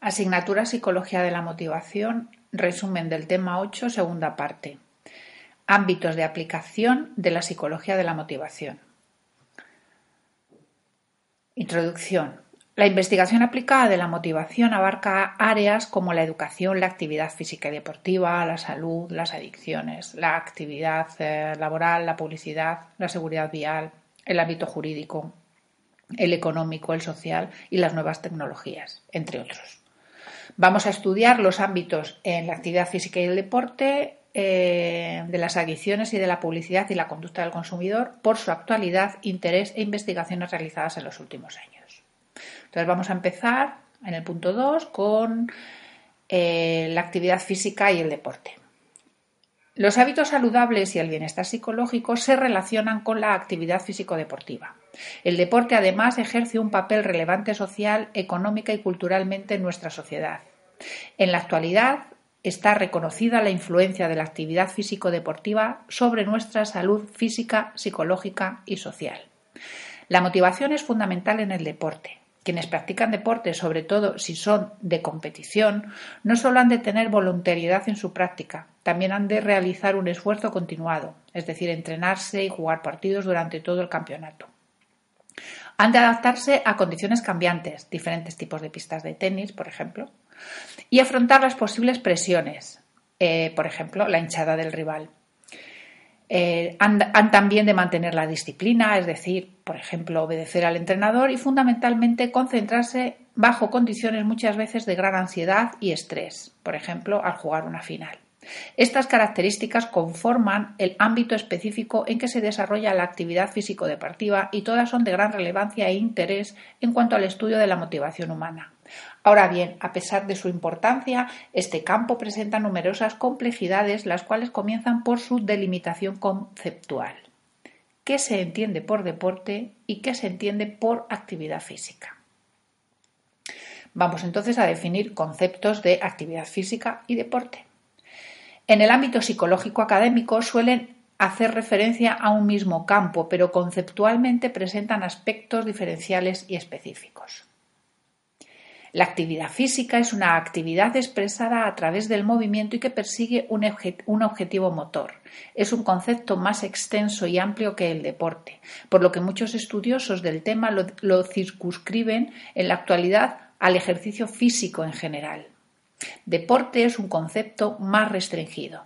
Asignatura Psicología de la Motivación, resumen del tema 8, segunda parte. Ámbitos de aplicación de la psicología de la motivación. Introducción. La investigación aplicada de la motivación abarca áreas como la educación, la actividad física y deportiva, la salud, las adicciones, la actividad eh, laboral, la publicidad, la seguridad vial, el ámbito jurídico, el económico, el social y las nuevas tecnologías, entre otros. Vamos a estudiar los ámbitos en la actividad física y el deporte, eh, de las adicciones y de la publicidad y la conducta del consumidor por su actualidad, interés e investigaciones realizadas en los últimos años. Entonces vamos a empezar en el punto 2 con eh, la actividad física y el deporte. Los hábitos saludables y el bienestar psicológico se relacionan con la actividad físico-deportiva. El deporte además ejerce un papel relevante social, económica y culturalmente en nuestra sociedad. En la actualidad está reconocida la influencia de la actividad físico-deportiva sobre nuestra salud física, psicológica y social. La motivación es fundamental en el deporte. Quienes practican deporte, sobre todo si son de competición, no solo han de tener voluntariedad en su práctica, también han de realizar un esfuerzo continuado, es decir, entrenarse y jugar partidos durante todo el campeonato. Han de adaptarse a condiciones cambiantes, diferentes tipos de pistas de tenis, por ejemplo, y afrontar las posibles presiones, eh, por ejemplo, la hinchada del rival. Eh, han, también de mantener la disciplina, es decir, por ejemplo, obedecer al entrenador y fundamentalmente concentrarse bajo condiciones muchas veces de gran ansiedad y estrés, por ejemplo, al jugar una final. Estas características conforman el ámbito específico en que se desarrolla la actividad físico-deportiva y todas son de gran relevancia e interés en cuanto al estudio de la motivación humana. Ahora bien, a pesar de su importancia, este campo presenta numerosas complejidades, las cuales comienzan por su delimitación conceptual. ¿Qué se entiende por deporte y qué se entiende por actividad física? Vamos entonces a definir conceptos de actividad física y deporte. En el ámbito psicológico académico suelen hacer referencia a un mismo campo, pero conceptualmente presentan aspectos diferenciales y específicos. La actividad física es una actividad expresada a través del movimiento y que persigue un, objetivo motor. Es un concepto más extenso y amplio que el deporte, por lo que muchos estudiosos del tema lo, circunscriben en la actualidad al ejercicio físico en general. Deporte es un concepto más restringido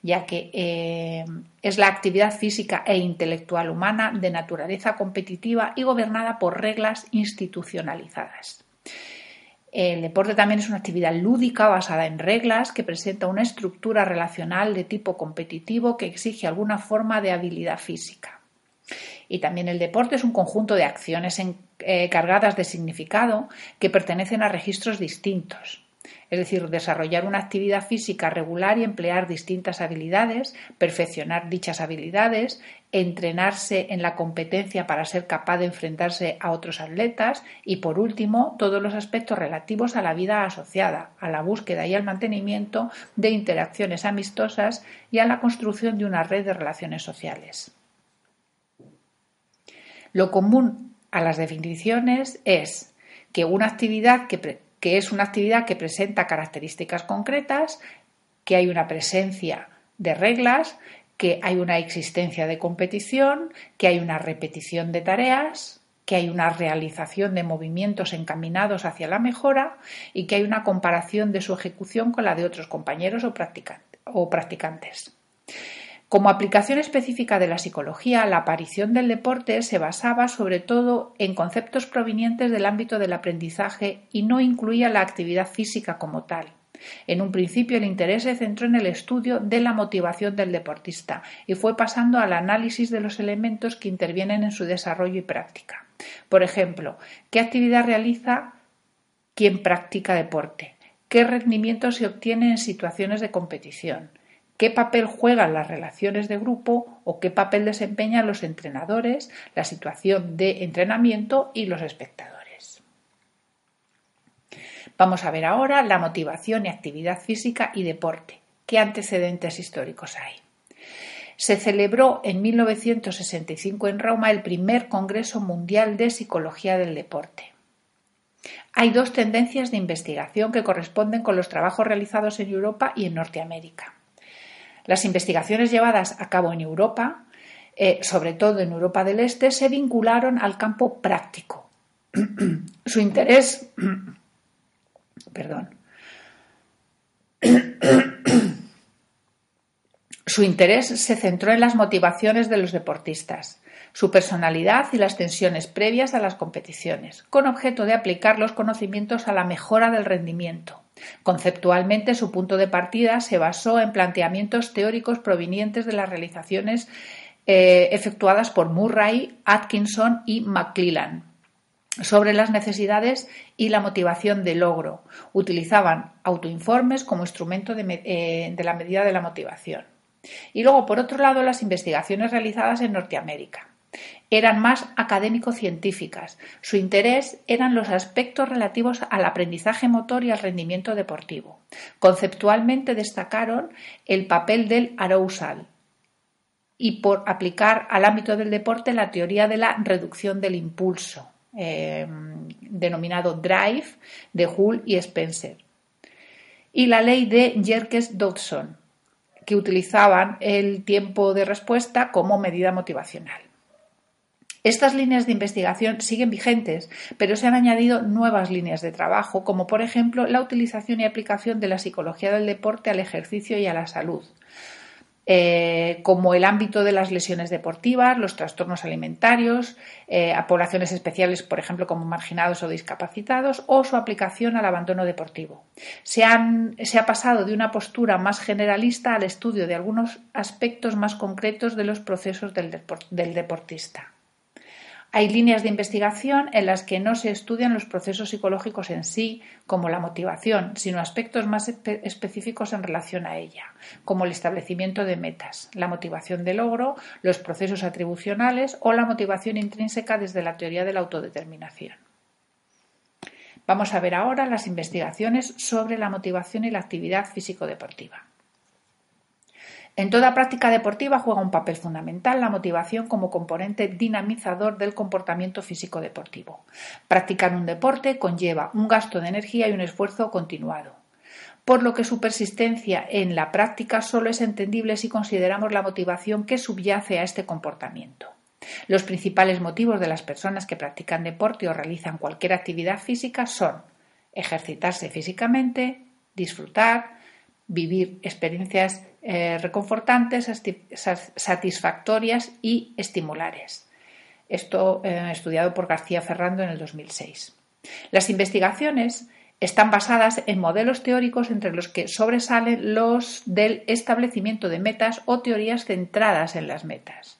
ya que eh, es la actividad física e intelectual humana de naturaleza competitiva y gobernada por reglas institucionalizadas. El deporte también es una actividad lúdica basada en reglas que presenta una estructura relacional de tipo competitivo que exige alguna forma de habilidad física. Y también el deporte es un conjunto de acciones eh, cargadas de significado que pertenecen a registros distintos es decir, desarrollar una actividad física regular y emplear distintas habilidades, perfeccionar dichas habilidades, entrenarse en la competencia para ser capaz de enfrentarse a otros atletas y, por último, todos los aspectos relativos a la vida asociada, a la búsqueda y al mantenimiento de interacciones amistosas y a la construcción de una red de relaciones sociales. Lo común a las definiciones es que una actividad que que es una actividad que presenta características concretas, que hay una presencia de reglas, que hay una existencia de competición, que hay una repetición de tareas, que hay una realización de movimientos encaminados hacia la mejora y que hay una comparación de su ejecución con la de otros compañeros o, practicantes. Como aplicación específica de la psicología, la aparición del deporte se basaba sobre todo en conceptos provenientes del ámbito del aprendizaje y no incluía la actividad física como tal. En un principio el interés se centró en el estudio de la motivación del deportista y fue pasando al análisis de los elementos que intervienen en su desarrollo y práctica. Por ejemplo, ¿qué actividad realiza quien practica deporte? ¿Qué rendimiento se obtiene en situaciones de competición? Qué papel juegan las relaciones de grupo o qué papel desempeñan los entrenadores, la situación de entrenamiento y los espectadores. Vamos a ver ahora la motivación y actividad física y deporte. ¿Qué antecedentes históricos hay? Se celebró en 1965 en Roma el primer Congreso Mundial de Psicología del Deporte. Hay dos tendencias de investigación que corresponden con los trabajos realizados en Europa y en Norteamérica. Las investigaciones llevadas a cabo en Europa, eh, sobre todo en Europa del Este, se vincularon al campo práctico. Su interés, perdón, su interés se centró en las motivaciones de los deportistas, su personalidad y las tensiones previas a las competiciones, con objeto de aplicar los conocimientos a la mejora del rendimiento. Conceptualmente, su punto de partida se basó en planteamientos teóricos provenientes de las realizaciones eh, efectuadas por Murray, Atkinson y McClellan sobre las necesidades y la motivación de logro. Utilizaban autoinformes como instrumento de, eh, de la medida de la motivación. Y luego, por otro lado, las investigaciones realizadas en Norteamérica. Eran más académico-científicas. Su interés eran los aspectos relativos al aprendizaje motor y al rendimiento deportivo. Conceptualmente destacaron el papel del arousal y por aplicar al ámbito del deporte la teoría de la reducción del impulso, em, denominado Drive, de Hull y Spencer, y la ley de Jerkes-Dodson, que utilizaban el tiempo de respuesta como medida motivacional. Estas líneas de investigación siguen vigentes, pero se han añadido nuevas líneas de trabajo, como por ejemplo la utilización y aplicación de la psicología del deporte al ejercicio y a la salud, eh, como el ámbito de las lesiones deportivas, los trastornos alimentarios, eh, a poblaciones especiales, por ejemplo, como marginados o discapacitados, o su aplicación al abandono deportivo. Se, se ha pasado de una postura más generalista al estudio de algunos aspectos más concretos de los procesos del deportista. Hay líneas de investigación en las que no se estudian los procesos psicológicos en sí, como la motivación, sino aspectos más específicos en relación a ella, como el establecimiento de metas, la motivación de logro, los procesos atribucionales o la motivación intrínseca desde la teoría de la autodeterminación. Vamos a ver ahora las investigaciones sobre la motivación y la actividad físico-deportiva. En toda práctica deportiva juega un papel fundamental la motivación como componente dinamizador del comportamiento físico deportivo. Practicar un deporte conlleva un gasto de energía y un esfuerzo continuado, por lo que su persistencia en la práctica solo es entendible si consideramos la motivación que subyace a este comportamiento. Los principales motivos de las personas que practican deporte o realizan cualquier actividad física son ejercitarse físicamente, disfrutar, vivir experiencias eh, reconfortantes, satisfactorias y estimulares. Esto eh, estudiado por García Ferrando en el 2006. Las investigaciones están basadas en modelos teóricos entre los que sobresalen los del establecimiento de metas o teorías centradas en las metas,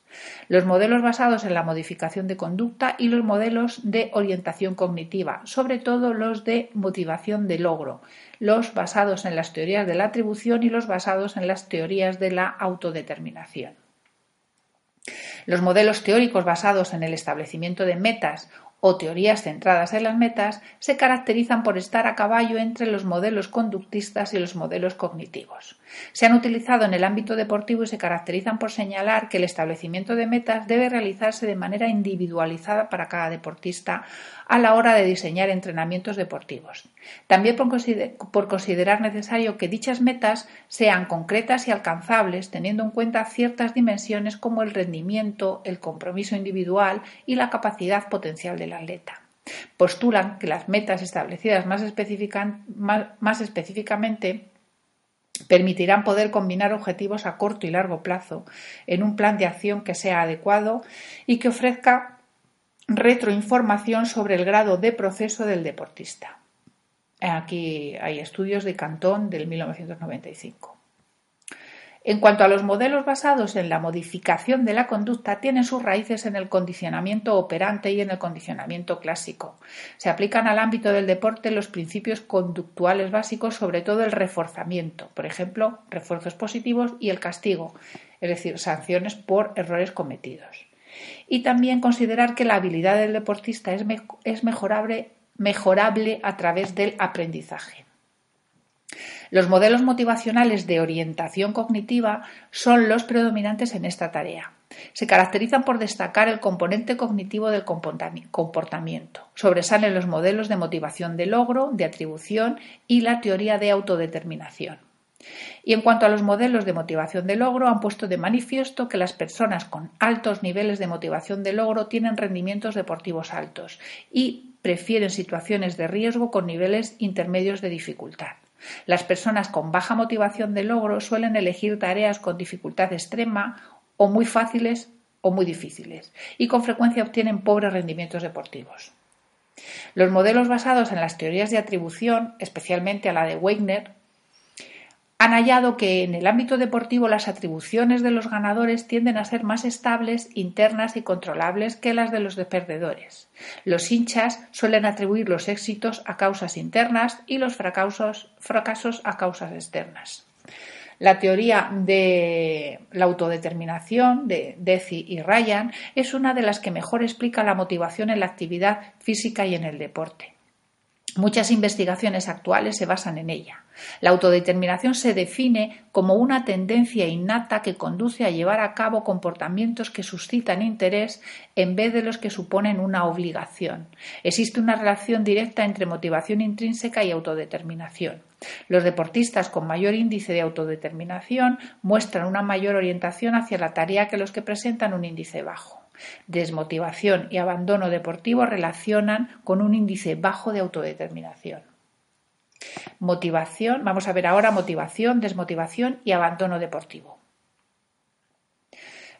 los modelos basados en la modificación de conducta y los modelos de orientación cognitiva, sobre todo los de motivación de logro, los basados en las teorías de la atribución y los basados en las teorías de la autodeterminación. Los modelos teóricos basados en el establecimiento de metas o teorías centradas en las metas se caracterizan por estar a caballo entre los modelos conductistas y los modelos cognitivos. Se han utilizado en el ámbito deportivo y se caracterizan por señalar que el establecimiento de metas debe realizarse de manera individualizada para cada deportista a la hora de diseñar entrenamientos deportivos. También por considerar necesario que dichas metas sean concretas y alcanzables, teniendo en cuenta ciertas dimensiones como el rendimiento, el compromiso individual y la capacidad potencial del atleta. Postulan que las metas establecidas más, más específicamente permitirán poder combinar objetivos a corto y largo plazo en un plan de acción que sea adecuado y que ofrezca retroinformación sobre el grado de proceso del deportista. Aquí hay estudios de Cantón del 1995. En cuanto a los modelos basados en la modificación de la conducta, tienen sus raíces en el condicionamiento operante y en el condicionamiento clásico. Se aplican al ámbito del deporte los principios conductuales básicos, sobre todo el reforzamiento, por ejemplo, refuerzos positivos y el castigo, es decir, sanciones por errores cometidos y también considerar que la habilidad del deportista es, mejorable, mejorable a través del aprendizaje. Los modelos motivacionales de orientación cognitiva son los predominantes en esta tarea. Se caracterizan por destacar el componente cognitivo del comportamiento. Sobresalen los modelos de motivación de logro, de atribución y la teoría de autodeterminación. Y en cuanto a los modelos de motivación de logro, han puesto de manifiesto que las personas con altos niveles de motivación de logro tienen rendimientos deportivos altos y prefieren situaciones de riesgo con niveles intermedios de dificultad. Las personas con baja motivación de logro suelen elegir tareas con dificultad extrema o muy fáciles o muy difíciles y con frecuencia obtienen pobres rendimientos deportivos. Los modelos basados en las teorías de atribución, especialmente a la de Wagner, han hallado que en el ámbito deportivo las atribuciones de los ganadores tienden a ser más estables, internas y controlables que las de los de perdedores. Los hinchas suelen atribuir los éxitos a causas internas y los fracasos, fracasos a causas externas. La teoría de la autodeterminación de Deci y Ryan es una de las que mejor explica la motivación en la actividad física y en el deporte. Muchas investigaciones actuales se basan en ella. La autodeterminación se define como una tendencia innata que conduce a llevar a cabo comportamientos que suscitan interés en vez de los que suponen una obligación. Existe una relación directa entre motivación intrínseca y autodeterminación. Los deportistas con mayor índice de autodeterminación muestran una mayor orientación hacia la tarea que los que presentan un índice bajo. Desmotivación y abandono deportivo relacionan con un índice bajo de autodeterminación. Motivación, vamos a ver ahora motivación, desmotivación y abandono deportivo.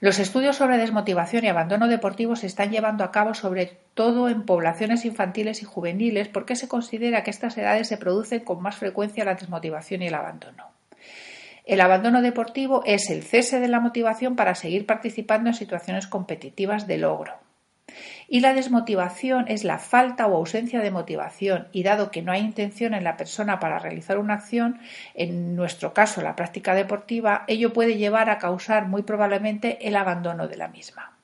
Los estudios sobre desmotivación y abandono deportivo se están llevando a cabo sobre todo en poblaciones infantiles y juveniles porque se considera que estas edades se producen con más frecuencia la desmotivación y el abandono. El abandono deportivo es el cese de la motivación para seguir participando en situaciones competitivas de logro. Y la desmotivación es la falta o ausencia de motivación y dado que no hay intención en la persona para realizar una acción, en nuestro caso la práctica deportiva, ello puede llevar a causar muy probablemente el abandono de la misma.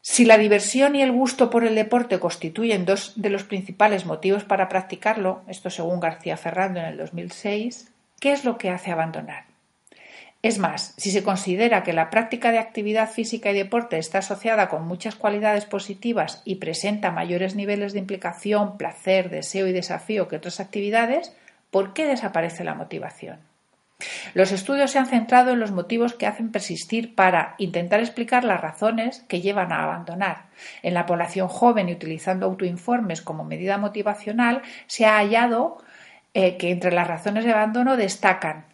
Si la diversión y el gusto por el deporte constituyen dos de los principales motivos para practicarlo, esto según García Ferrando en el 2006, ¿Qué es lo que hace abandonar? Es más, si se considera que la práctica de actividad física y deporte está asociada con muchas cualidades positivas y presenta mayores niveles de implicación, placer, deseo y desafío que otras actividades, ¿por qué desaparece la motivación? Los estudios se han centrado en los motivos que hacen persistir para intentar explicar las razones que llevan a abandonar. En la población joven y utilizando autoinformes como medida motivacional, se ha hallado eh, que entre las razones de abandono destacan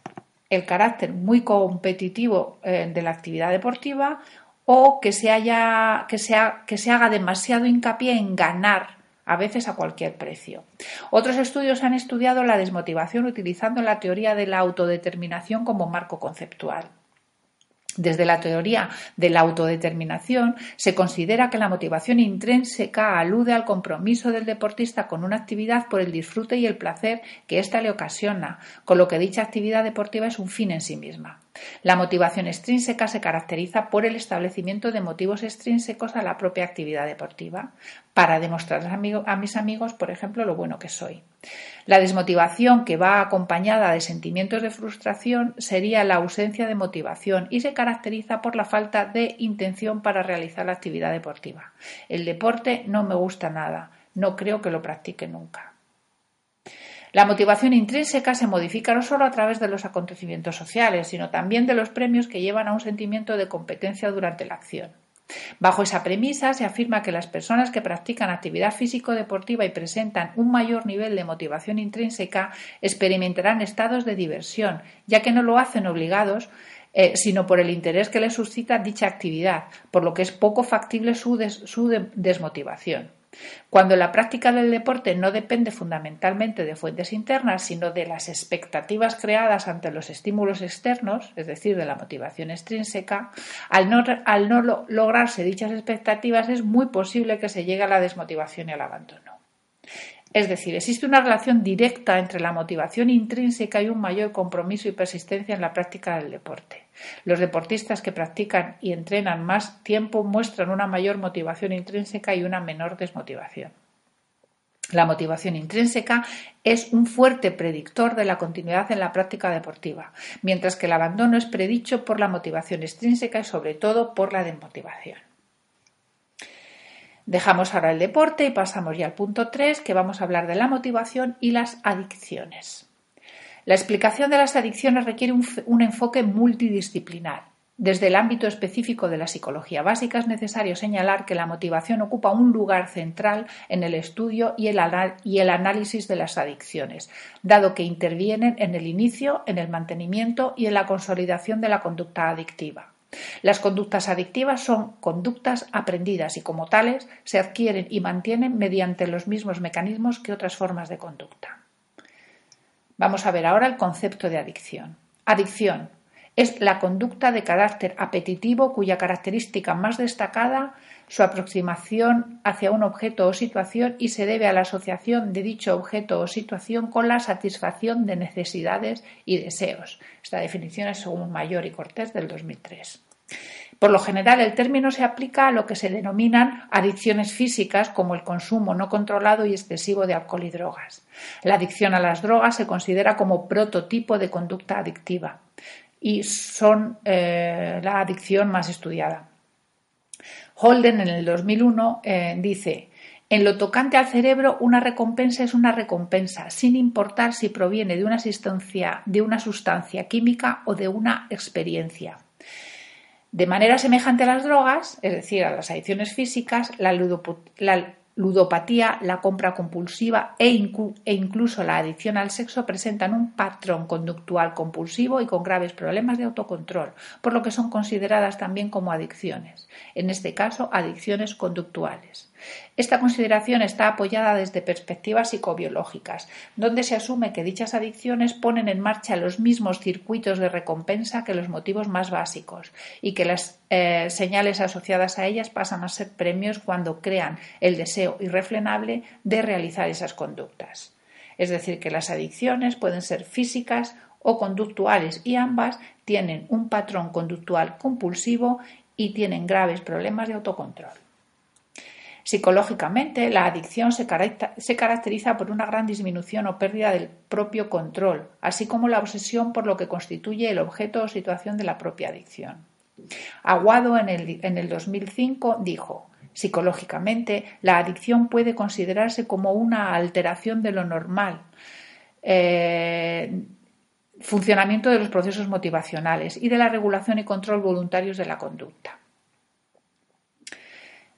el carácter muy competitivo eh, de la actividad deportiva o que se, haya, que, que se haga demasiado hincapié en ganar a veces a cualquier precio. Otros estudios han estudiado la desmotivación utilizando la teoría de la autodeterminación como marco conceptual. Desde la teoría de la autodeterminación se considera que la motivación intrínseca alude al compromiso del deportista con una actividad por el disfrute y el placer que ésta le ocasiona, con lo que dicha actividad deportiva es un fin en sí misma. La motivación extrínseca se caracteriza por el establecimiento de motivos extrínsecos a la propia actividad deportiva, para demostrar a mis amigos, por ejemplo, lo bueno que soy. La desmotivación que va acompañada de sentimientos de frustración sería la ausencia de motivación y se caracteriza por la falta de intención para realizar la actividad deportiva. El deporte no me gusta nada, no creo que lo practique nunca. La motivación intrínseca se modifica no solo a través de los acontecimientos sociales, sino también de los premios que llevan a un sentimiento de competencia durante la acción. Bajo esa premisa se afirma que las personas que practican actividad físico-deportiva y presentan un mayor nivel de motivación intrínseca experimentarán estados de diversión, ya que no lo hacen obligados, eh, sino por el interés que les suscita dicha actividad, por lo que es poco factible su desmotivación. Cuando la práctica del deporte no depende fundamentalmente de fuentes internas, sino de las expectativas creadas ante los estímulos externos, es decir, de la motivación extrínseca, al no, al no lograrse dichas expectativas es muy posible que se llegue a la desmotivación y al abandono. Es decir, existe una relación directa entre la motivación intrínseca y un mayor compromiso y persistencia en la práctica del deporte. Los deportistas que practican y entrenan más tiempo muestran una mayor motivación intrínseca y una menor desmotivación. La motivación intrínseca es un fuerte predictor de la continuidad en la práctica deportiva, mientras que el abandono es predicho por la motivación extrínseca y sobre todo por la desmotivación. Dejamos ahora el deporte y pasamos ya al punto 3, que vamos a hablar de la motivación y las adicciones. La explicación de las adicciones requiere un, enfoque multidisciplinar. Desde el ámbito específico de la psicología básica es necesario señalar que la motivación ocupa un lugar central en el estudio y el, y el, análisis de las adicciones, dado que intervienen en el inicio, en el mantenimiento y en la consolidación de la conducta adictiva. Las conductas adictivas son conductas aprendidas y como tales se adquieren y mantienen mediante los mismos mecanismos que otras formas de conducta. Vamos a ver ahora el concepto de adicción. Adicción es la conducta de carácter apetitivo cuya característica más destacada su aproximación hacia un objeto o situación y se debe a la asociación de dicho objeto o situación con la satisfacción de necesidades y deseos. Esta definición es según Mayor y Cortés del 2003. Por lo general, el término se aplica a lo que se denominan adicciones físicas, como el consumo no controlado y excesivo de alcohol y drogas. La adicción a las drogas se considera como prototipo de conducta adictiva y son eh, la adicción más estudiada. Holden en el 2001 eh, dice, en lo tocante al cerebro, una recompensa es una recompensa, sin importar si proviene de una de una sustancia química o de una experiencia. De manera semejante a las drogas, es decir, a las adicciones físicas, la, ludopatía, la compra compulsiva e, e, incluso la adicción al sexo presentan un patrón conductual compulsivo y con graves problemas de autocontrol, por lo que son consideradas también como adicciones, en este caso adicciones conductuales. Esta consideración está apoyada desde perspectivas psicobiológicas, donde se asume que dichas adicciones ponen en marcha los mismos circuitos de recompensa que los motivos más básicos y que las eh, señales asociadas a ellas pasan a ser premios cuando crean el deseo irrefrenable de realizar esas conductas. Es decir, que las adicciones pueden ser físicas o conductuales y ambas tienen un patrón conductual compulsivo y tienen graves problemas de autocontrol. Psicológicamente, la adicción se caracteriza por una gran disminución o pérdida del propio control, así como la obsesión por lo que constituye el objeto o situación de la propia adicción. Aguado en el, en el 2005 dijo, Psicológicamente, la adicción puede considerarse como una alteración de lo normal, eh, funcionamiento de los procesos motivacionales y de la regulación y control voluntarios de la conducta.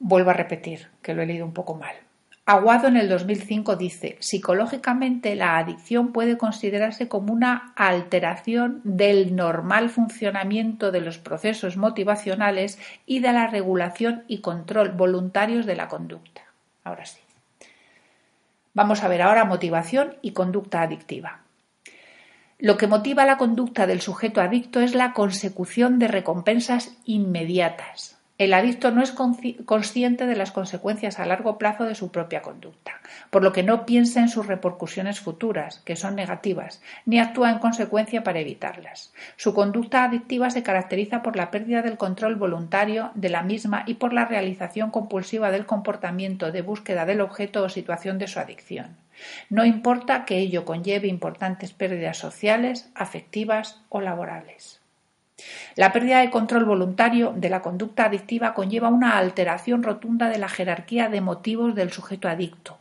Vuelvo a repetir, que lo he leído un poco mal. Aguado en el 2005 dice, psicológicamente la adicción puede considerarse como una alteración del normal funcionamiento de los procesos motivacionales y de la regulación y control voluntarios de la conducta. Ahora sí. Vamos a ver ahora motivación y conducta adictiva. Lo que motiva la conducta del sujeto adicto es la consecución de recompensas inmediatas, el adicto no es consciente de las consecuencias a largo plazo de su propia conducta, por lo que no piensa en sus repercusiones futuras, que son negativas, ni actúa en consecuencia para evitarlas. Su conducta adictiva se caracteriza por la pérdida del control voluntario de la misma y por la realización compulsiva del comportamiento de búsqueda del objeto o situación de su adicción. No importa que ello conlleve importantes pérdidas sociales, afectivas o laborales. La pérdida de control voluntario de la conducta adictiva conlleva una alteración rotunda de la jerarquía de motivos del sujeto adicto.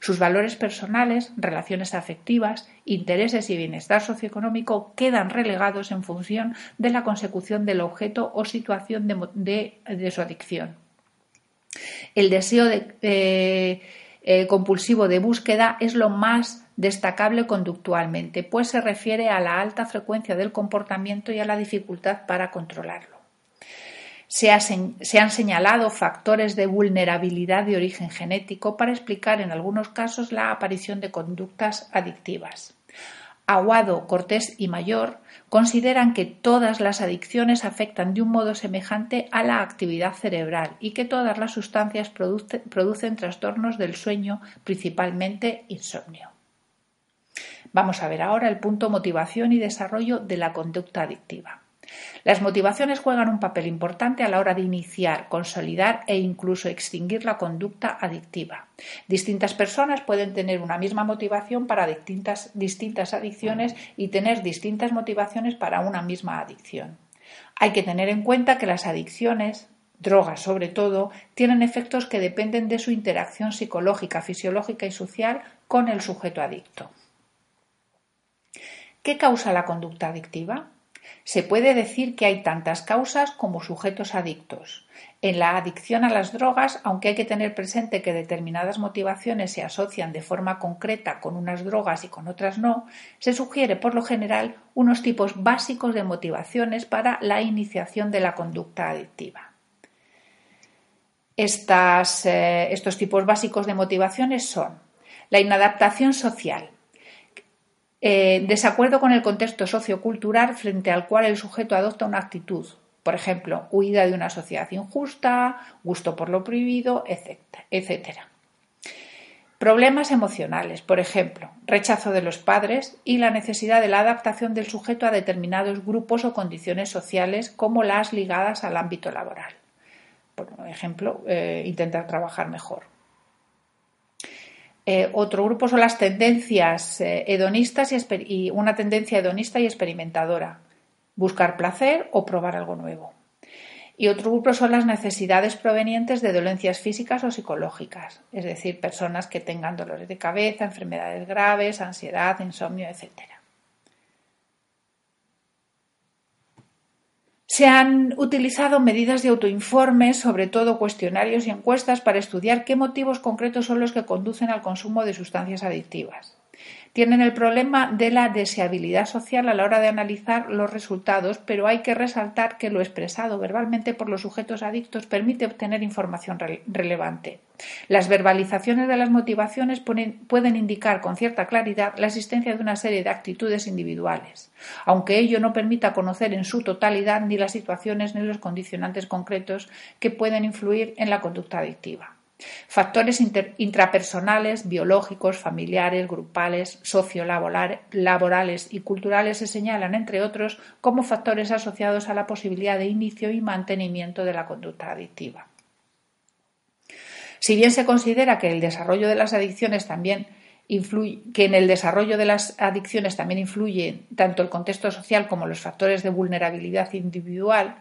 Sus valores personales, relaciones afectivas, intereses y bienestar socioeconómico quedan relegados en función de la consecución del objeto o situación de, su adicción. El deseo eh, eh, compulsivo de búsqueda es lo más destacable conductualmente, pues se refiere a la alta frecuencia del comportamiento y a la dificultad para controlarlo. Se, han señalado factores de vulnerabilidad de origen genético para explicar en algunos casos la aparición de conductas adictivas. Aguado, Cortés y Mayor consideran que todas las adicciones afectan de un modo semejante a la actividad cerebral y que todas las sustancias producen trastornos del sueño, principalmente insomnio. Vamos a ver ahora el punto motivación y desarrollo de la conducta adictiva. Las motivaciones juegan un papel importante a la hora de iniciar, consolidar e incluso extinguir la conducta adictiva. Distintas personas pueden tener una misma motivación para distintas, distintas adicciones y tener distintas motivaciones para una misma adicción. Hay que tener en cuenta que las adicciones, drogas sobre todo, tienen efectos que dependen de su interacción psicológica, fisiológica y social con el sujeto adicto. ¿Qué causa la conducta adictiva? Se puede decir que hay tantas causas como sujetos adictos. En la adicción a las drogas, aunque hay que tener presente que determinadas motivaciones se asocian de forma concreta con unas drogas y con otras no, se sugiere por lo general unos tipos básicos de motivaciones para la iniciación de la conducta adictiva. Eh, estos tipos básicos de motivaciones son la inadaptación social, eh, desacuerdo con el contexto sociocultural frente al cual el sujeto adopta una actitud, por ejemplo, huida de una sociedad injusta, gusto por lo prohibido, etc. Problemas emocionales, por ejemplo, rechazo de los padres y la necesidad de la adaptación del sujeto a determinados grupos o condiciones sociales como las ligadas al ámbito laboral. Por ejemplo, eh, intentar trabajar mejor. Eh, otro grupo son las tendencias eh, hedonistas y, una tendencia hedonista y experimentadora, buscar placer o probar algo nuevo. Y otro grupo son las necesidades provenientes de dolencias físicas o psicológicas, es decir, personas que tengan dolores de cabeza, enfermedades graves, ansiedad, insomnio, etcétera. Se han utilizado medidas de autoinforme, sobre todo cuestionarios y encuestas, para estudiar qué motivos concretos son los que conducen al consumo de sustancias adictivas tienen el problema de la deseabilidad social a la hora de analizar los resultados, pero hay que resaltar que lo expresado verbalmente por los sujetos adictos permite obtener información relevante. Las verbalizaciones de las motivaciones pueden indicar con cierta claridad la existencia de una serie de actitudes individuales, aunque ello no permita conocer en su totalidad ni las situaciones ni los condicionantes concretos que pueden influir en la conducta adictiva. Factores intrapersonales, biológicos, familiares, grupales, sociolaborales y culturales se señalan, entre otros, como factores asociados a la posibilidad de inicio y mantenimiento de la conducta adictiva. Si bien se considera que el desarrollo de las adicciones también que en el desarrollo de las adicciones también influye tanto el contexto social como los factores de vulnerabilidad individual,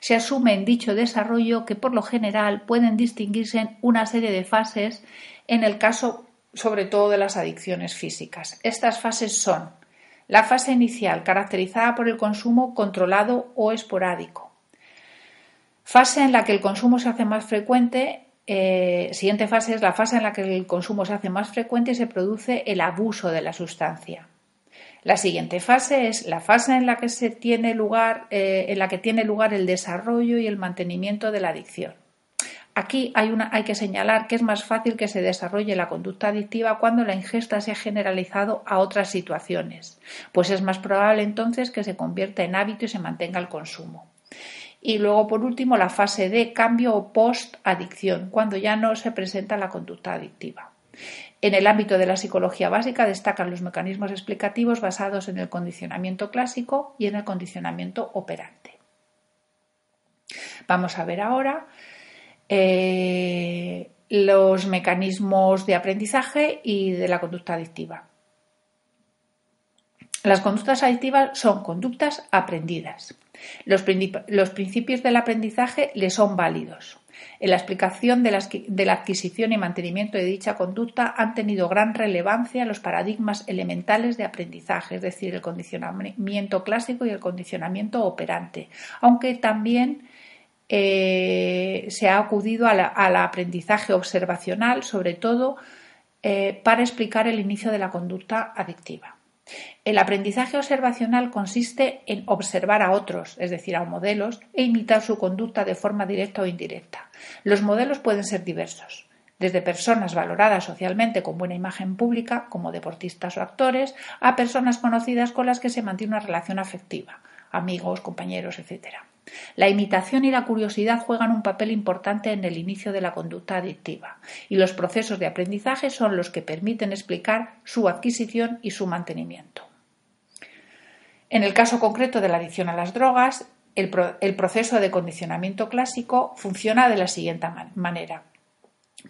se asume en dicho desarrollo que por lo general pueden distinguirse una serie de fases en el caso sobre todo de las adicciones físicas. Estas fases son la fase inicial, caracterizada por el consumo controlado o esporádico. Fase en la que el consumo se hace más frecuente eh, siguiente fase es la fase en la que el consumo se hace más frecuente y se produce el abuso de la sustancia. La siguiente fase es la fase en la que se tiene lugar, eh, en la que tiene lugar el desarrollo y el mantenimiento de la adicción. Aquí hay, hay que señalar que es más fácil que se desarrolle la conducta adictiva cuando la ingesta se ha generalizado a otras situaciones, pues es más probable entonces que se convierta en hábito y se mantenga el consumo. Y luego, por último, la fase de cambio o post-adicción, cuando ya no se presenta la conducta adictiva. En el ámbito de la psicología básica destacan los mecanismos explicativos basados en el condicionamiento clásico y en el condicionamiento operante. Vamos a ver ahora eh, los mecanismos de aprendizaje y de la conducta adictiva. Las conductas adictivas son conductas aprendidas. Los, principios del aprendizaje le son válidos. En la explicación de la, adquisición y mantenimiento de dicha conducta han tenido gran relevancia los paradigmas elementales de aprendizaje, es decir, el condicionamiento clásico y el condicionamiento operante, aunque también eh, se ha acudido al aprendizaje observacional, sobre todo eh, para explicar el inicio de la conducta adictiva. El aprendizaje observacional consiste en observar a otros, es decir, a modelos, e imitar su conducta de forma directa o indirecta. Los modelos pueden ser diversos, desde personas valoradas socialmente con buena imagen pública, como deportistas o actores, a personas conocidas con las que se mantiene una relación afectiva, amigos, compañeros, etc. La imitación y la curiosidad juegan un papel importante en el inicio de la conducta adictiva, y los procesos de aprendizaje son los que permiten explicar su adquisición y su mantenimiento. En el caso concreto de la adicción a las drogas, el, proceso de condicionamiento clásico funciona de la siguiente manera.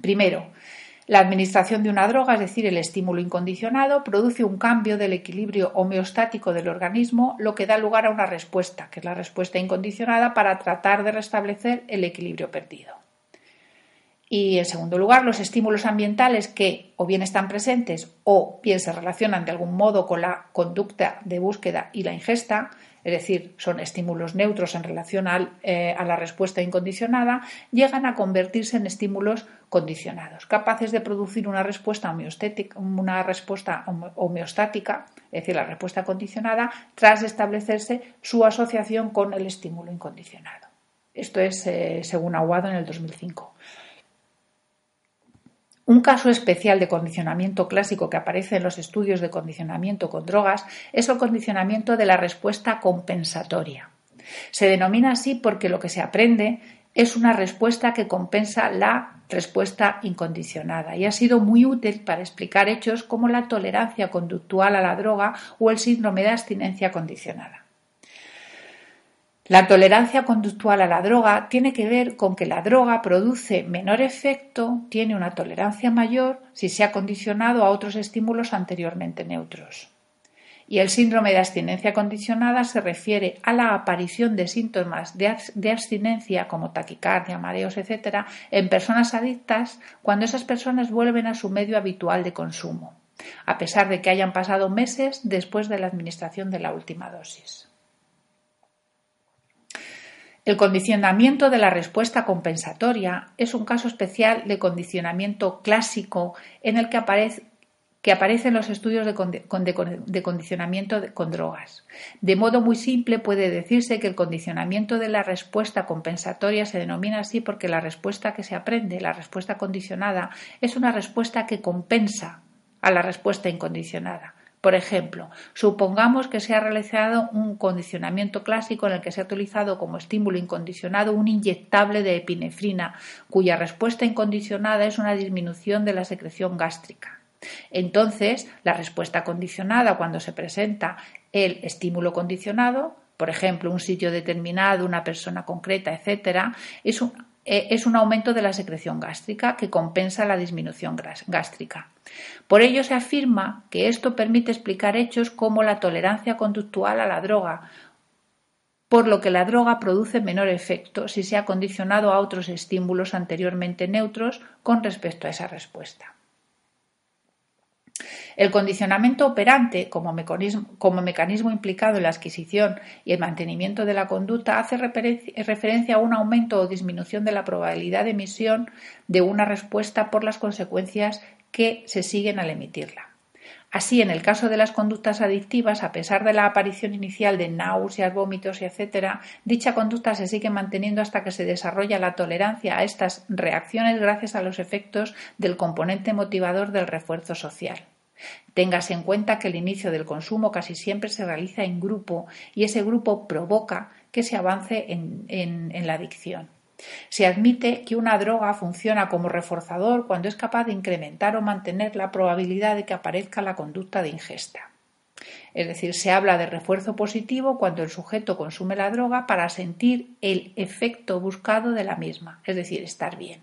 Primero, la administración de una droga, es decir, el estímulo incondicionado, produce un cambio del equilibrio homeostático del organismo, lo que da lugar a una respuesta, que es la respuesta incondicionada, para tratar de restablecer el equilibrio perdido. Y en segundo lugar, los estímulos ambientales que o bien están presentes o bien se relacionan de algún modo con la conducta de búsqueda y la ingesta, es decir, son estímulos neutros en relación eh, a la respuesta incondicionada, llegan a convertirse en estímulos condicionados, capaces de producir una respuesta, una respuesta homeostática, es decir, la respuesta condicionada, tras establecerse su asociación con el estímulo incondicionado. Esto es eh, según Aguado en el 2005. Un caso especial de condicionamiento clásico que aparece en los estudios de condicionamiento con drogas es el condicionamiento de la respuesta compensatoria. Se denomina así porque lo que se aprende es una respuesta que compensa la respuesta incondicionada y ha sido muy útil para explicar hechos como la tolerancia conductual a la droga o el síndrome de abstinencia condicionada. La tolerancia conductual a la droga tiene que ver con que la droga produce menor efecto, tiene una tolerancia mayor si se ha condicionado a otros estímulos anteriormente neutros. Y el síndrome de abstinencia condicionada se refiere a la aparición de síntomas de abstinencia como taquicardia, mareos, etc., en personas adictas cuando esas personas vuelven a su medio habitual de consumo, a pesar de que hayan pasado meses después de la administración de la última dosis. El condicionamiento de la respuesta compensatoria es un caso especial de condicionamiento clásico en el que aparece que aparece en los estudios de, condicionamiento con drogas. De modo muy simple puede decirse que el condicionamiento de la respuesta compensatoria se denomina así porque la respuesta que se aprende, la respuesta condicionada, es una respuesta que compensa a la respuesta incondicionada. Por ejemplo, supongamos que se ha realizado un condicionamiento clásico en el que se ha utilizado como estímulo incondicionado un inyectable de epinefrina, cuya respuesta incondicionada es una disminución de la secreción gástrica. Entonces, la respuesta condicionada cuando se presenta el estímulo condicionado, por ejemplo, un sitio determinado, una persona concreta, etcétera, es un eh, es un aumento de la secreción gástrica que compensa la disminución gástrica. Por ello se afirma que esto permite explicar hechos como la tolerancia conductual a la droga, por lo que la droga produce menor efecto si se ha condicionado a otros estímulos anteriormente neutros con respecto a esa respuesta. El condicionamiento operante, como mecanismo, implicado en la adquisición y el mantenimiento de la conducta, hace referencia a un aumento o disminución de la probabilidad de emisión de una respuesta por las consecuencias que se siguen al emitirla. Así, en el caso de las conductas adictivas, a pesar de la aparición inicial de náuseas, vómitos, etc., dicha conducta se sigue manteniendo hasta que se desarrolla la tolerancia a estas reacciones gracias a los efectos del componente motivador del refuerzo social. Téngase en cuenta que el inicio del consumo casi siempre se realiza en grupo y ese grupo provoca que se avance en, la adicción. Se admite que una droga funciona como reforzador cuando es capaz de incrementar o mantener la probabilidad de que aparezca la conducta de ingesta. Es decir, se habla de refuerzo positivo cuando el sujeto consume la droga para sentir el efecto buscado de la misma, es decir, estar bien.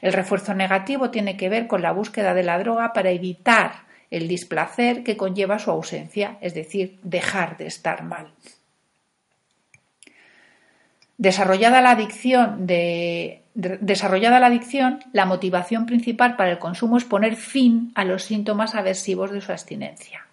El refuerzo negativo tiene que ver con la búsqueda de la droga para evitar el displacer que conlleva su ausencia, es decir, dejar de estar mal. Desarrollada la adicción la motivación principal para el consumo es poner fin a los síntomas aversivos de su abstinencia,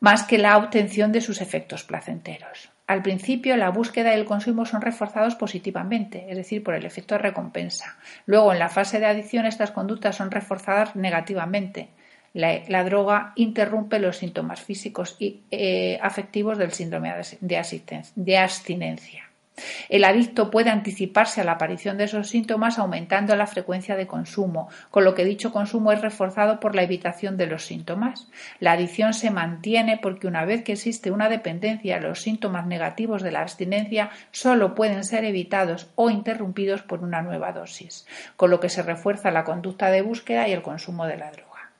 más que la obtención de sus efectos placenteros. Al principio, la búsqueda y el consumo son reforzados positivamente, es decir, por el efecto de recompensa. Luego, en la fase de adicción, estas conductas son reforzadas negativamente. La, droga interrumpe los síntomas físicos y eh, afectivos del síndrome de abstinencia. El adicto puede anticiparse a la aparición de esos síntomas aumentando la frecuencia de consumo, con lo que dicho consumo es reforzado por la evitación de los síntomas. La adicción se mantiene porque una vez que existe una dependencia, los síntomas negativos de la abstinencia solo pueden ser evitados o interrumpidos por una nueva dosis, con lo que se refuerza la conducta de búsqueda y el consumo de la droga.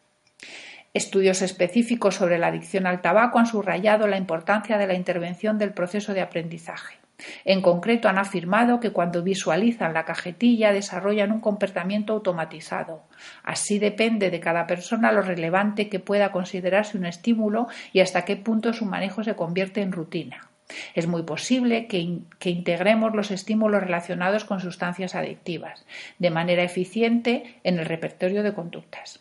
Estudios específicos sobre la adicción al tabaco han subrayado la importancia de la intervención del proceso de aprendizaje. En concreto, han afirmado que cuando visualizan la cajetilla desarrollan un comportamiento automatizado. Así depende de cada persona lo relevante que pueda considerarse un estímulo y hasta qué punto su manejo se convierte en rutina. Es muy posible que, integremos los estímulos relacionados con sustancias adictivas de manera eficiente en el repertorio de conductas.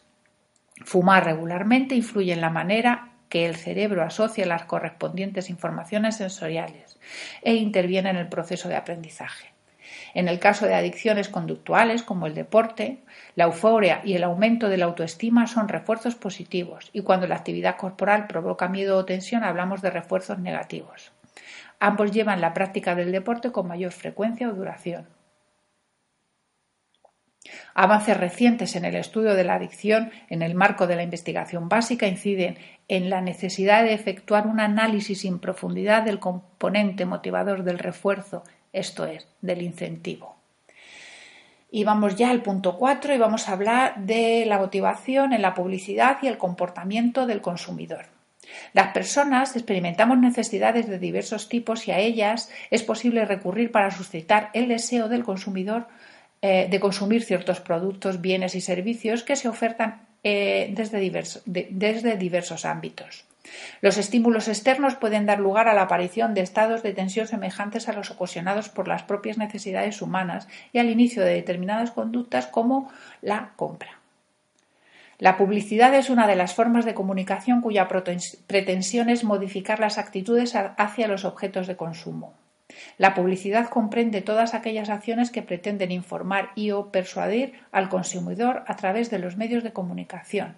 Fumar regularmente influye en la manera que el cerebro asocia las correspondientes informaciones sensoriales e interviene en el proceso de aprendizaje. En el caso de adicciones conductuales como el deporte, la euforia y el aumento de la autoestima son refuerzos positivos y cuando la actividad corporal provoca miedo o tensión hablamos de refuerzos negativos. Ambos llevan la práctica del deporte con mayor frecuencia o duración. Avances recientes en el estudio de la adicción en el marco de la investigación básica inciden en la necesidad de efectuar un análisis en profundidad del componente motivador del refuerzo, esto es, del incentivo. Y vamos ya al punto 4 y vamos a hablar de la motivación en la publicidad y el comportamiento del consumidor. Las personas experimentamos necesidades de diversos tipos y a ellas es posible recurrir para suscitar el deseo del consumidor eh, de consumir ciertos productos, bienes y servicios que se ofertan eh, desde, desde diversos ámbitos. Los estímulos externos pueden dar lugar a la aparición de estados de tensión semejantes a los ocasionados por las propias necesidades humanas y al inicio de determinadas conductas como la compra. La publicidad es una de las formas de comunicación cuya pretensión es modificar las actitudes hacia los objetos de consumo. La publicidad comprende todas aquellas acciones que pretenden informar y o persuadir al consumidor a través de los medios de comunicación,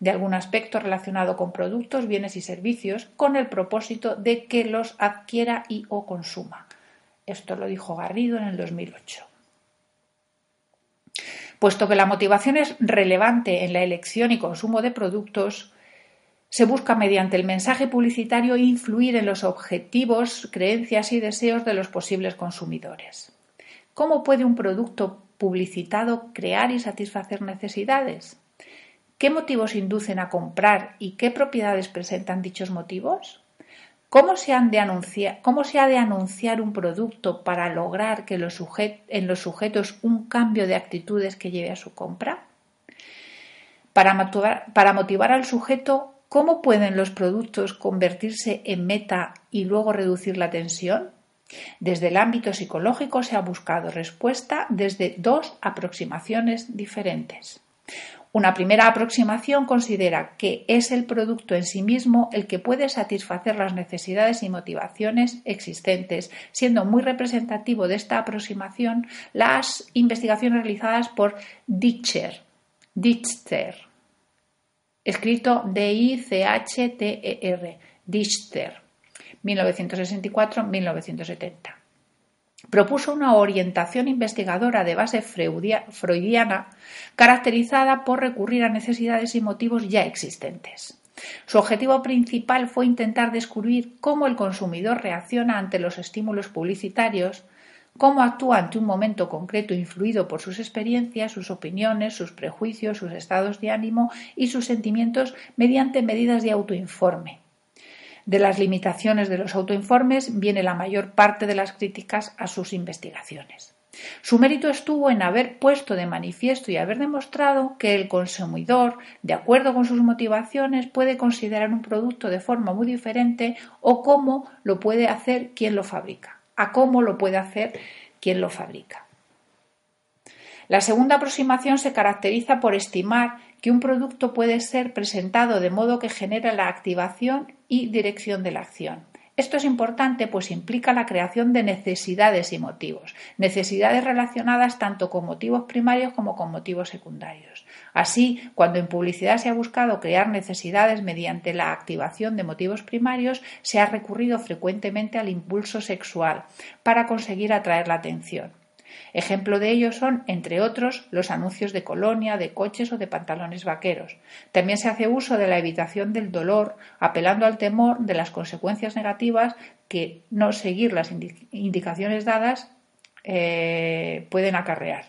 de algún aspecto relacionado con productos, bienes y servicios, con el propósito de que los adquiera y o consuma. Esto lo dijo Garrido en el 2008. Puesto que la motivación es relevante en la elección y consumo de productos, se busca mediante el mensaje publicitario influir en los objetivos, creencias y deseos de los posibles consumidores. ¿Cómo puede un producto publicitado crear y satisfacer necesidades? ¿Qué motivos inducen a comprar y qué propiedades presentan dichos motivos? ¿Cómo se, han de anunciar, ¿Cómo se, ha de anunciar un producto para lograr que en los sujetos un cambio de actitudes que lleve a su compra? Para motivar, para motivar al sujeto, ¿Cómo pueden los productos convertirse en meta y luego reducir la tensión? Desde el ámbito psicológico se ha buscado respuesta desde dos aproximaciones diferentes. Una primera aproximación considera que es el producto en sí mismo el que puede satisfacer las necesidades y motivaciones existentes, siendo muy representativo de esta aproximación las investigaciones realizadas por Dichter, escrito D-I-C-H-T-E-R, Dichter, 1964-1970. Propuso una orientación investigadora de base freudiana caracterizada por recurrir a necesidades y motivos ya existentes. Su objetivo principal fue intentar descubrir cómo el consumidor reacciona ante los estímulos publicitarios, cómo actúa ante un momento concreto influido por sus experiencias, sus opiniones, sus prejuicios, sus estados de ánimo y sus sentimientos mediante medidas de autoinforme. De las limitaciones de los autoinformes viene la mayor parte de las críticas a sus investigaciones. Su mérito estuvo en haber puesto de manifiesto y haber demostrado que el consumidor, de acuerdo con sus motivaciones, puede considerar un producto de forma muy diferente o cómo lo puede hacer quien lo fabrica a cómo lo puede hacer quien lo fabrica. La segunda aproximación se caracteriza por estimar que un producto puede ser presentado de modo que genera la activación y dirección de la acción. Esto es importante pues implica la creación de necesidades y motivos, necesidades relacionadas tanto con motivos primarios como con motivos secundarios. Así, cuando en publicidad se ha buscado crear necesidades mediante la activación de motivos primarios, se ha recurrido frecuentemente al impulso sexual para conseguir atraer la atención. Ejemplo de ello son, entre otros, los anuncios de colonia, de coches o de pantalones vaqueros. También se hace uso de la evitación del dolor, apelando al temor de las consecuencias negativas que no seguir las indicaciones dadas eh, pueden acarrear.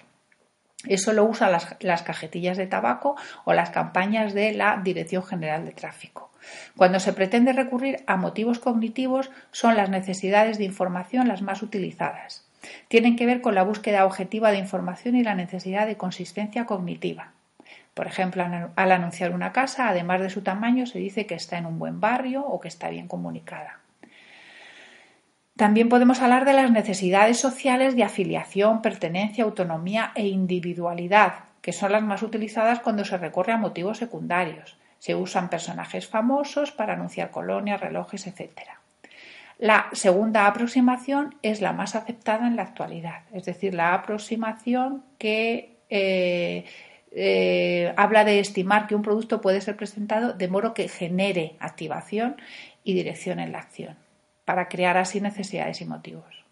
Eso lo usan las, las, cajetillas de tabaco o las campañas de la Dirección General de Tráfico. Cuando se pretende recurrir a motivos cognitivos, son las necesidades de información las más utilizadas. Tienen que ver con la búsqueda objetiva de información y la necesidad de consistencia cognitiva. Por ejemplo, al anunciar una casa, además de su tamaño, se dice que está en un buen barrio o que está bien comunicada. También podemos hablar de las necesidades sociales de afiliación, pertenencia, autonomía e individualidad, que son las más utilizadas cuando se recurre a motivos secundarios. Se usan personajes famosos para anunciar colonias, relojes, etc. La segunda aproximación es la más aceptada en la actualidad, es decir, la aproximación que eh, eh, habla de estimar que un producto puede ser presentado de modo que genere activación y dirección en la acción, para crear así necesidades y motivos.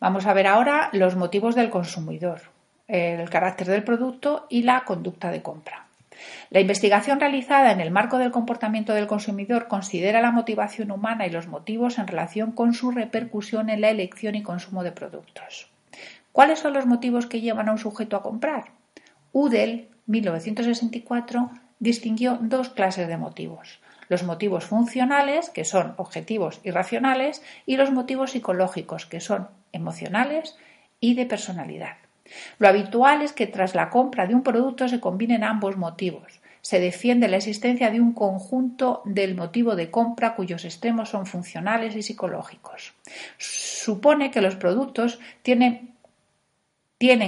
Vamos a ver ahora los motivos del consumidor, el carácter del producto y la conducta de compra. La investigación realizada en el marco del comportamiento del consumidor considera la motivación humana y los motivos en relación con su repercusión en la elección y consumo de productos. ¿Cuáles son los motivos que llevan a un sujeto a comprar? Udell, 1964, distinguió dos clases de motivos. Los motivos funcionales, que son objetivos y racionales, y los motivos psicológicos, que son emocionales y de personalidad. Lo habitual es que tras la compra de un producto se combinen ambos motivos. Se defiende la existencia de un conjunto del motivo de compra cuyos extremos son funcionales y psicológicos. Supone que los productos tienen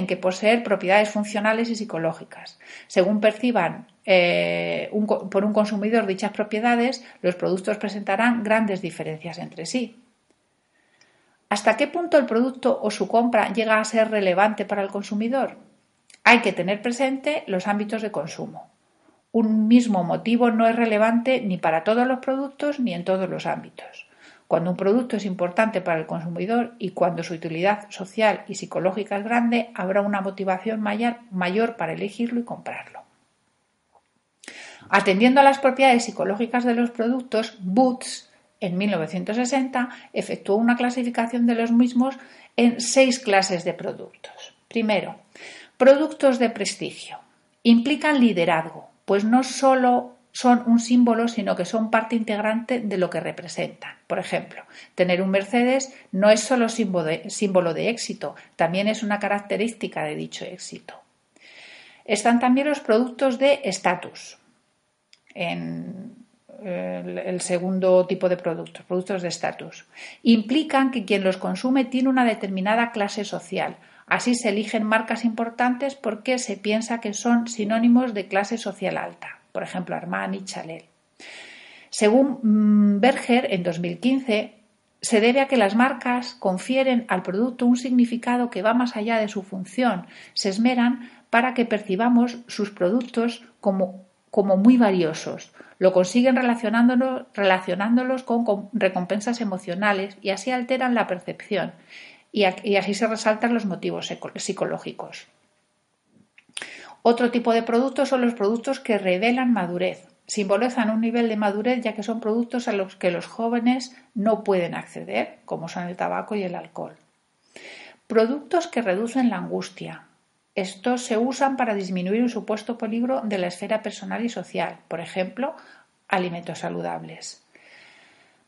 que poseer propiedades funcionales y psicológicas. Según perciban eh, por un consumidor dichas propiedades, los productos presentarán grandes diferencias entre sí. ¿Hasta qué punto el producto o su compra llega a ser relevante para el consumidor? Hay que tener presente los ámbitos de consumo. Un mismo motivo no es relevante ni para todos los productos ni en todos los ámbitos. Cuando un producto es importante para el consumidor y cuando su utilidad social y psicológica es grande, habrá una motivación mayor, para elegirlo y comprarlo. Atendiendo a las propiedades psicológicas de los productos, Boots en 1960 efectuó una clasificación de los mismos en seis clases de productos. Primero, productos de prestigio. Implican liderazgo, pues no solo son un símbolo, sino que son parte integrante de lo que representan. Por ejemplo, tener un Mercedes no es solo símbolo de, éxito, también es una característica de dicho éxito. Están también los productos de estatus. En el, segundo tipo de productos, productos de estatus. Implican que quien los consume tiene una determinada clase social. Así se eligen marcas importantes porque se piensa que son sinónimos de clase social alta por ejemplo Armani, Chanel. Según mm, Berger, en 2015, se debe a que las marcas confieren al producto un significado que va más allá de su función, se esmeran para que percibamos sus productos como, como muy valiosos. Lo consiguen relacionándolos, relacionándolos con, recompensas emocionales y así alteran la percepción y así se resaltan los motivos psicológicos. Otro tipo de productos son los productos que revelan madurez. Simbolizan un nivel de madurez ya que son productos a los que los jóvenes no pueden acceder, como son el tabaco y el alcohol. Productos que reducen la angustia. Estos se usan para disminuir un supuesto peligro de la esfera personal y social, por ejemplo, alimentos saludables.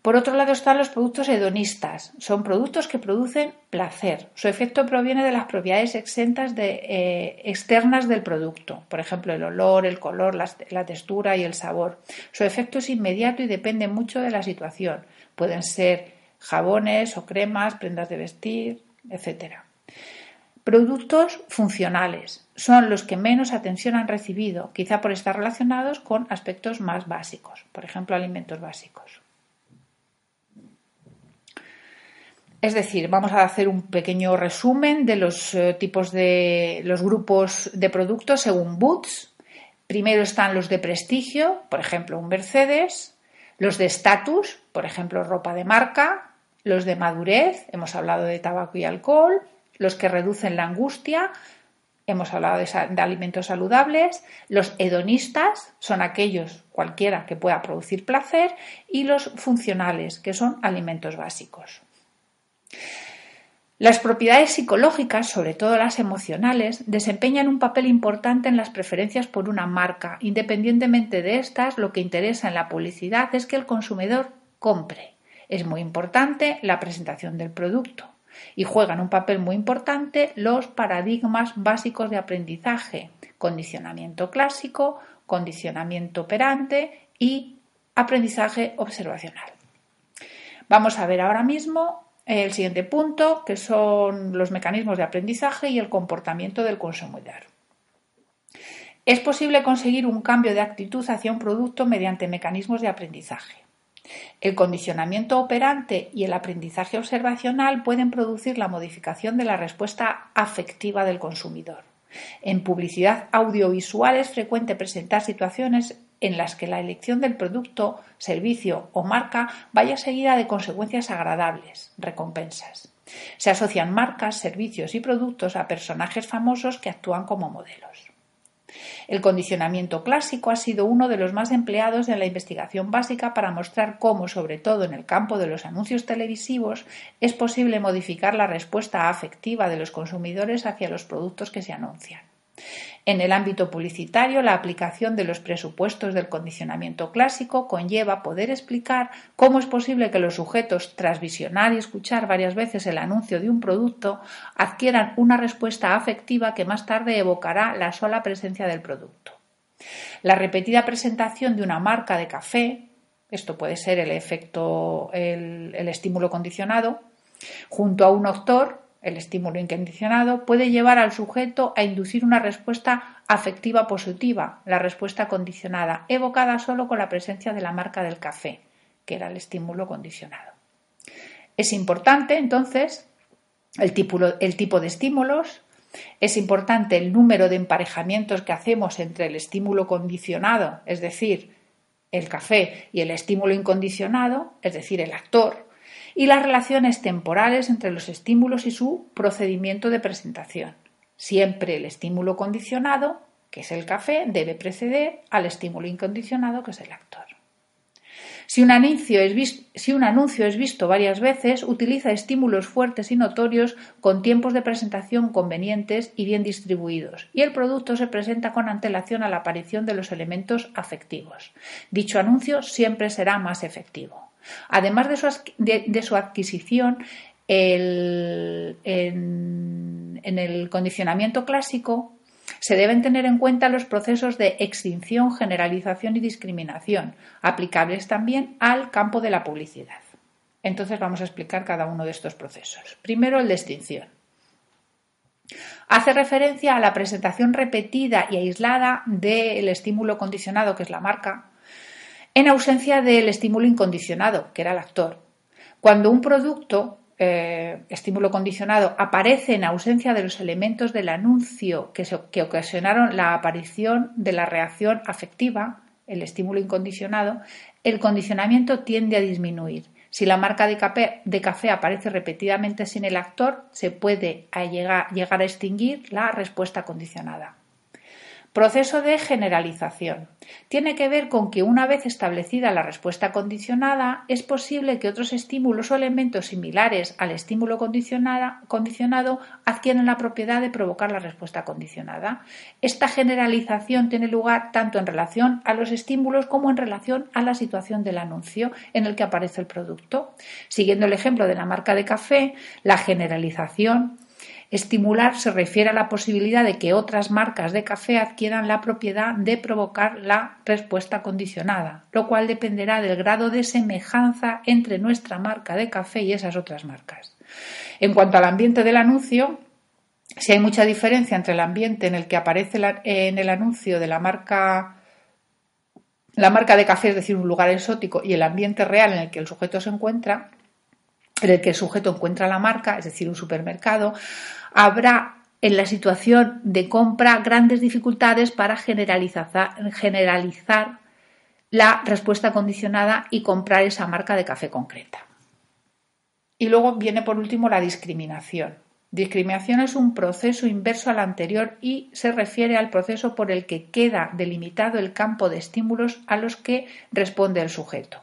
Por otro lado están los productos hedonistas. Son productos que producen placer. Su efecto proviene de las propiedades exentas de, eh, externas del producto, por ejemplo, el olor, el color, la, la textura y el sabor. Su efecto es inmediato y depende mucho de la situación. Pueden ser jabones o cremas, prendas de vestir, etc. Productos funcionales son los que menos atención han recibido, quizá por estar relacionados con aspectos más básicos, por ejemplo, alimentos básicos. Es decir, vamos a hacer un pequeño resumen de los eh, tipos de los grupos de productos según Boots. Primero están los de prestigio, por ejemplo, un Mercedes, los de estatus, por ejemplo, ropa de marca, los de madurez, hemos hablado de tabaco y alcohol, los que reducen la angustia, hemos hablado de, alimentos saludables, los hedonistas son aquellos cualquiera que pueda producir placer y los funcionales, que son alimentos básicos. Las propiedades psicológicas, sobre todo las emocionales, desempeñan un papel importante en las preferencias por una marca. Independientemente de estas, lo que interesa en la publicidad es que el consumidor compre. Es muy importante la presentación del producto y juegan un papel muy importante los paradigmas básicos de aprendizaje, condicionamiento clásico, condicionamiento operante y aprendizaje observacional. Vamos a ver ahora mismo el siguiente punto, que son los mecanismos de aprendizaje y el comportamiento del consumidor. Es posible conseguir un cambio de actitud hacia un producto mediante mecanismos de aprendizaje. El condicionamiento operante y el aprendizaje observacional pueden producir la modificación de la respuesta afectiva del consumidor. En publicidad audiovisual es frecuente presentar situaciones en las que la elección del producto, servicio o marca vaya seguida de consecuencias agradables, recompensas. Se asocian marcas, servicios y productos a personajes famosos que actúan como modelos. El condicionamiento clásico ha sido uno de los más empleados en la investigación básica para mostrar cómo, sobre todo en el campo de los anuncios televisivos, es posible modificar la respuesta afectiva de los consumidores hacia los productos que se anuncian. En el ámbito publicitario, la aplicación de los presupuestos del condicionamiento clásico conlleva poder explicar cómo es posible que los sujetos, tras visionar y escuchar varias veces el anuncio de un producto, adquieran una respuesta afectiva que más tarde evocará la sola presencia del producto. La repetida presentación de una marca de café, esto puede ser el efecto, el, el estímulo condicionado, junto a un autor el estímulo incondicionado puede llevar al sujeto a inducir una respuesta afectiva positiva, la respuesta condicionada, evocada solo con la presencia de la marca del café, que era el estímulo condicionado. Es importante, entonces, el tipo, el tipo de estímulos, es importante el número de emparejamientos que hacemos entre el estímulo condicionado, es decir, el café, y el estímulo incondicionado, es decir, el actor, y las relaciones temporales entre los estímulos y su procedimiento de presentación. Siempre el estímulo condicionado, que es el café, debe preceder al estímulo incondicionado, que es el actor. Si un, anuncio es visto, si un anuncio es visto varias veces, utiliza estímulos fuertes y notorios con tiempos de presentación convenientes y bien distribuidos, y el producto se presenta con antelación a la aparición de los elementos afectivos. Dicho anuncio siempre será más efectivo. Además de su, adquisición, en, el condicionamiento clásico se deben tener en cuenta los procesos de extinción, generalización y discriminación, aplicables también al campo de la publicidad. Entonces vamos a explicar cada uno de estos procesos. Primero, el de extinción. Hace referencia a la presentación repetida y aislada del estímulo condicionado, que es la marca, en ausencia del estímulo incondicionado, que era el actor. Cuando un producto, eh, estímulo condicionado, aparece en ausencia de los elementos del anuncio que, ocasionaron la aparición de la reacción afectiva, el estímulo incondicionado, el condicionamiento tiende a disminuir. Si la marca de café, de café, aparece repetidamente sin el actor, se puede llegar, llegar a extinguir la respuesta condicionada. Proceso de generalización. Tiene que ver con que una vez establecida la respuesta condicionada, es posible que otros estímulos o elementos similares al estímulo condicionado adquieran la propiedad de provocar la respuesta condicionada. Esta generalización tiene lugar tanto en relación a los estímulos como en relación a la situación del anuncio en el que aparece el producto. Siguiendo el ejemplo de la marca de café, la generalización Estimular se refiere a la posibilidad de que otras marcas de café adquieran la propiedad de provocar la respuesta condicionada, lo cual dependerá del grado de semejanza entre nuestra marca de café y esas otras marcas. En cuanto al ambiente del anuncio, si hay mucha diferencia entre el ambiente en el que aparece en el anuncio de la marca la marca de café, es decir, un lugar exótico, y el ambiente real en el que el sujeto se encuentra, en el que el sujeto encuentra la marca, es decir, un supermercado, habrá en la situación de compra grandes dificultades para generalizar, la respuesta condicionada y comprar esa marca de café concreta. Y luego viene por último la discriminación. Discriminación es un proceso inverso al anterior y se refiere al proceso por el que queda delimitado el campo de estímulos a los que responde el sujeto.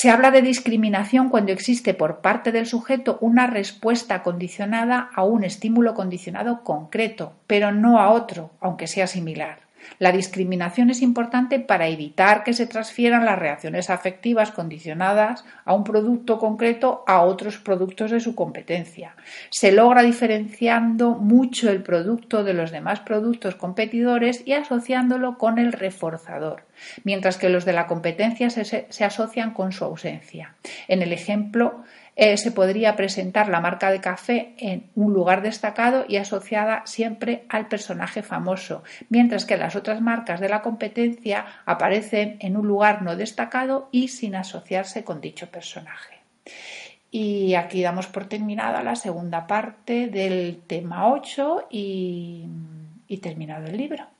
Se habla de discriminación cuando existe por parte del sujeto una respuesta condicionada a un estímulo condicionado concreto, pero no a otro, aunque sea similar. La discriminación es importante para evitar que se transfieran las reacciones afectivas condicionadas a un producto concreto a otros productos de su competencia. Se logra diferenciando mucho el producto de los demás productos competidores y asociándolo con el reforzador, mientras que los de la competencia se, se asocian con su ausencia. En el ejemplo eh, se podría presentar la marca de café en un lugar destacado y asociada siempre al personaje famoso, mientras que las otras marcas de la competencia aparecen en un lugar no destacado y sin asociarse con dicho personaje. Y aquí damos por terminada la segunda parte del tema 8 y terminado el libro.